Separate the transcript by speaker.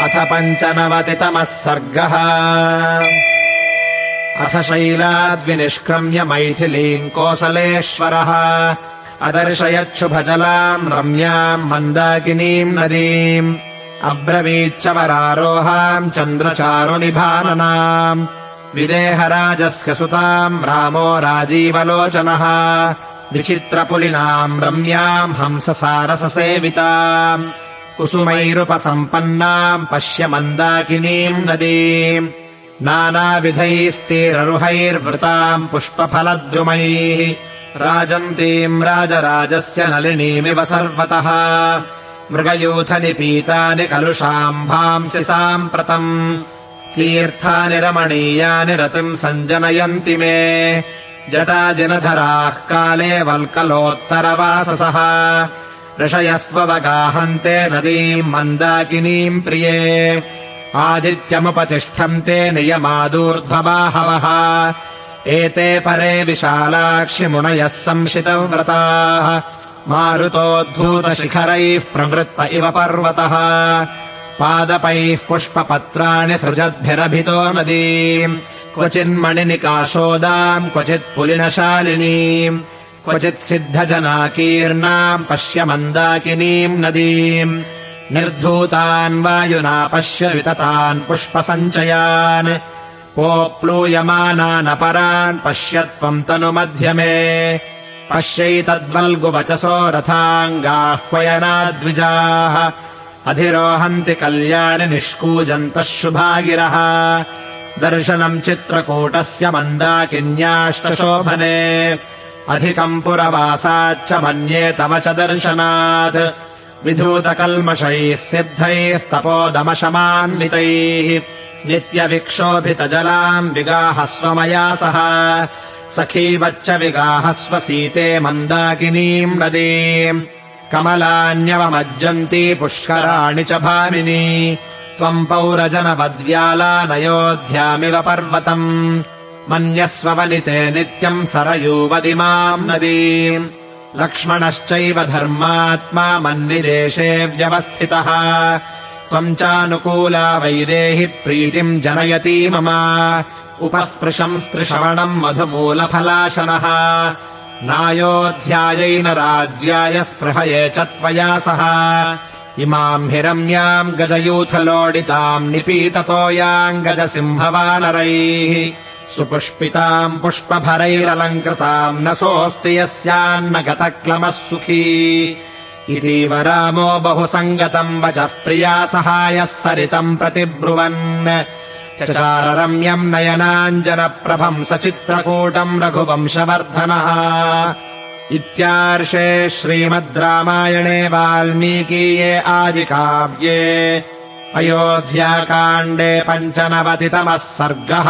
Speaker 1: अथ पञ्चनवतितमः सर्गः। अथ शैलाद्विनिष्क्रम्य मैथिलीम् कोसलेश्वरः। अदर्शयच्छुभजलाम् रम्याम् मन्दाकिनीम् नदीम् अब्रवीच्च वरारोहाम् चन्द्रचारुनिभाननाम् विदेहराजस्य सुताम् रामो राजीवलोचनः। विचित्रपुलिनाम् रम्याम् हंससारससेविताम् कुसुमैरुपसम्पन्नाम् पश्य मन्दाकिनीम् नदीम् नानाविधैस्तीररुहैर्वृताम् पुष्पफलद्रुमैः राजन्तीम् राजराजस्य नलिनीमिव सर्वतः मृगयूथनिपीतानि कलुषाम्भांसि साम्प्रतम् तीर्थानि रमणीयानि रतिम् सञ्जनयन्ति मे जटाजिनधराः काले वल्कलोत्तरवाससः ऋषयस्त्ववगाहन्ते नदीम् मन्दाकिनीम् प्रिये। आदित्यमुपतिष्ठन्ते नियमादूर्ध्वबाहवः। एते परे विशालाक्षिमुनयः संशितव्रताः। मारुतोद्धूतशिखरैः प्रवृत्त इव पर्वतः। पादपैः पुष्पपत्राणि सृजद्भिरभितो नदीम्। क्वचिन्मणिनिकाशोदाम् क्वचित् पुलिनशालिनीम् क्वचित् सिद्धजनाकीर्णाम् पश्य मन्दाकिनीम् नदीम्। निर्धूतान् वायुना पश्य विततान् पुष्पसञ्चयान्। पोप्लूयमानानपरान् पश्य त्वम् तनुमध्यमे पश्यैतद्वल्गुवचसो रथाङ्गाह्वयनाद्विजाः अधिरोहन्ति कल्याणि निष्कूजन्तः शुभागिरः। दर्शनम् चित्रकूटस्य मन्दाकिन्याश्च शोभने अधिकम् पुरवासाच्च मन्ये तव च दर्शनात्। विधूतकल्मषैः सिद्धैस्तपोदमशमान्वितैः। नित्यविक्षोभितजलाम् विगाहस्व मया सह। सखीवच्च विगाहस्व सीते मन्दाकिनीम् नदीम् कमलान्यवमज्जन्ती पुष्कराणि च भामिनी। त्वम् पौरजनवद्व्यालानयोध्यामिव पर्वतम् मन्यस्व वनिते नित्यम् सरयूवदिमाम् नदीम्। लक्ष्मणश्चैव धर्मात्मा मन्निदेशे व्यवस्थितः। त्वम् चानुकूला वैदेहि प्रीतिम् जनयती मम। उपस्पृशंस्त्रिश्रवणम् मधुमूलफलाशनः। नायोऽध्यायैन राज्याय स्पृहये च त्वया सह। इमाम् हिरम्याम् गजयूथलोडिताम् निपीततोयाम् गजसिंहवानरैः सुपुष्पिताम् पुष्पभरैरलङ्कृताम् न सोऽस्ति यस्यान्न गतक्लमः सुखी। इतीव रामो बहु सङ्गतम् वचः प्रिया सहायः सरितम् प्रतिब्रुवन्। चचाररम्यम् नयनाञ्जनप्रभम् सचित्रकूटम् रघुवंशवर्धनः। इत्यार्षे श्रीमद् रामायणे वाल्मीकीये आदिकाव्ये अयोध्याकाण्डे पञ्चनवतितमः सर्गः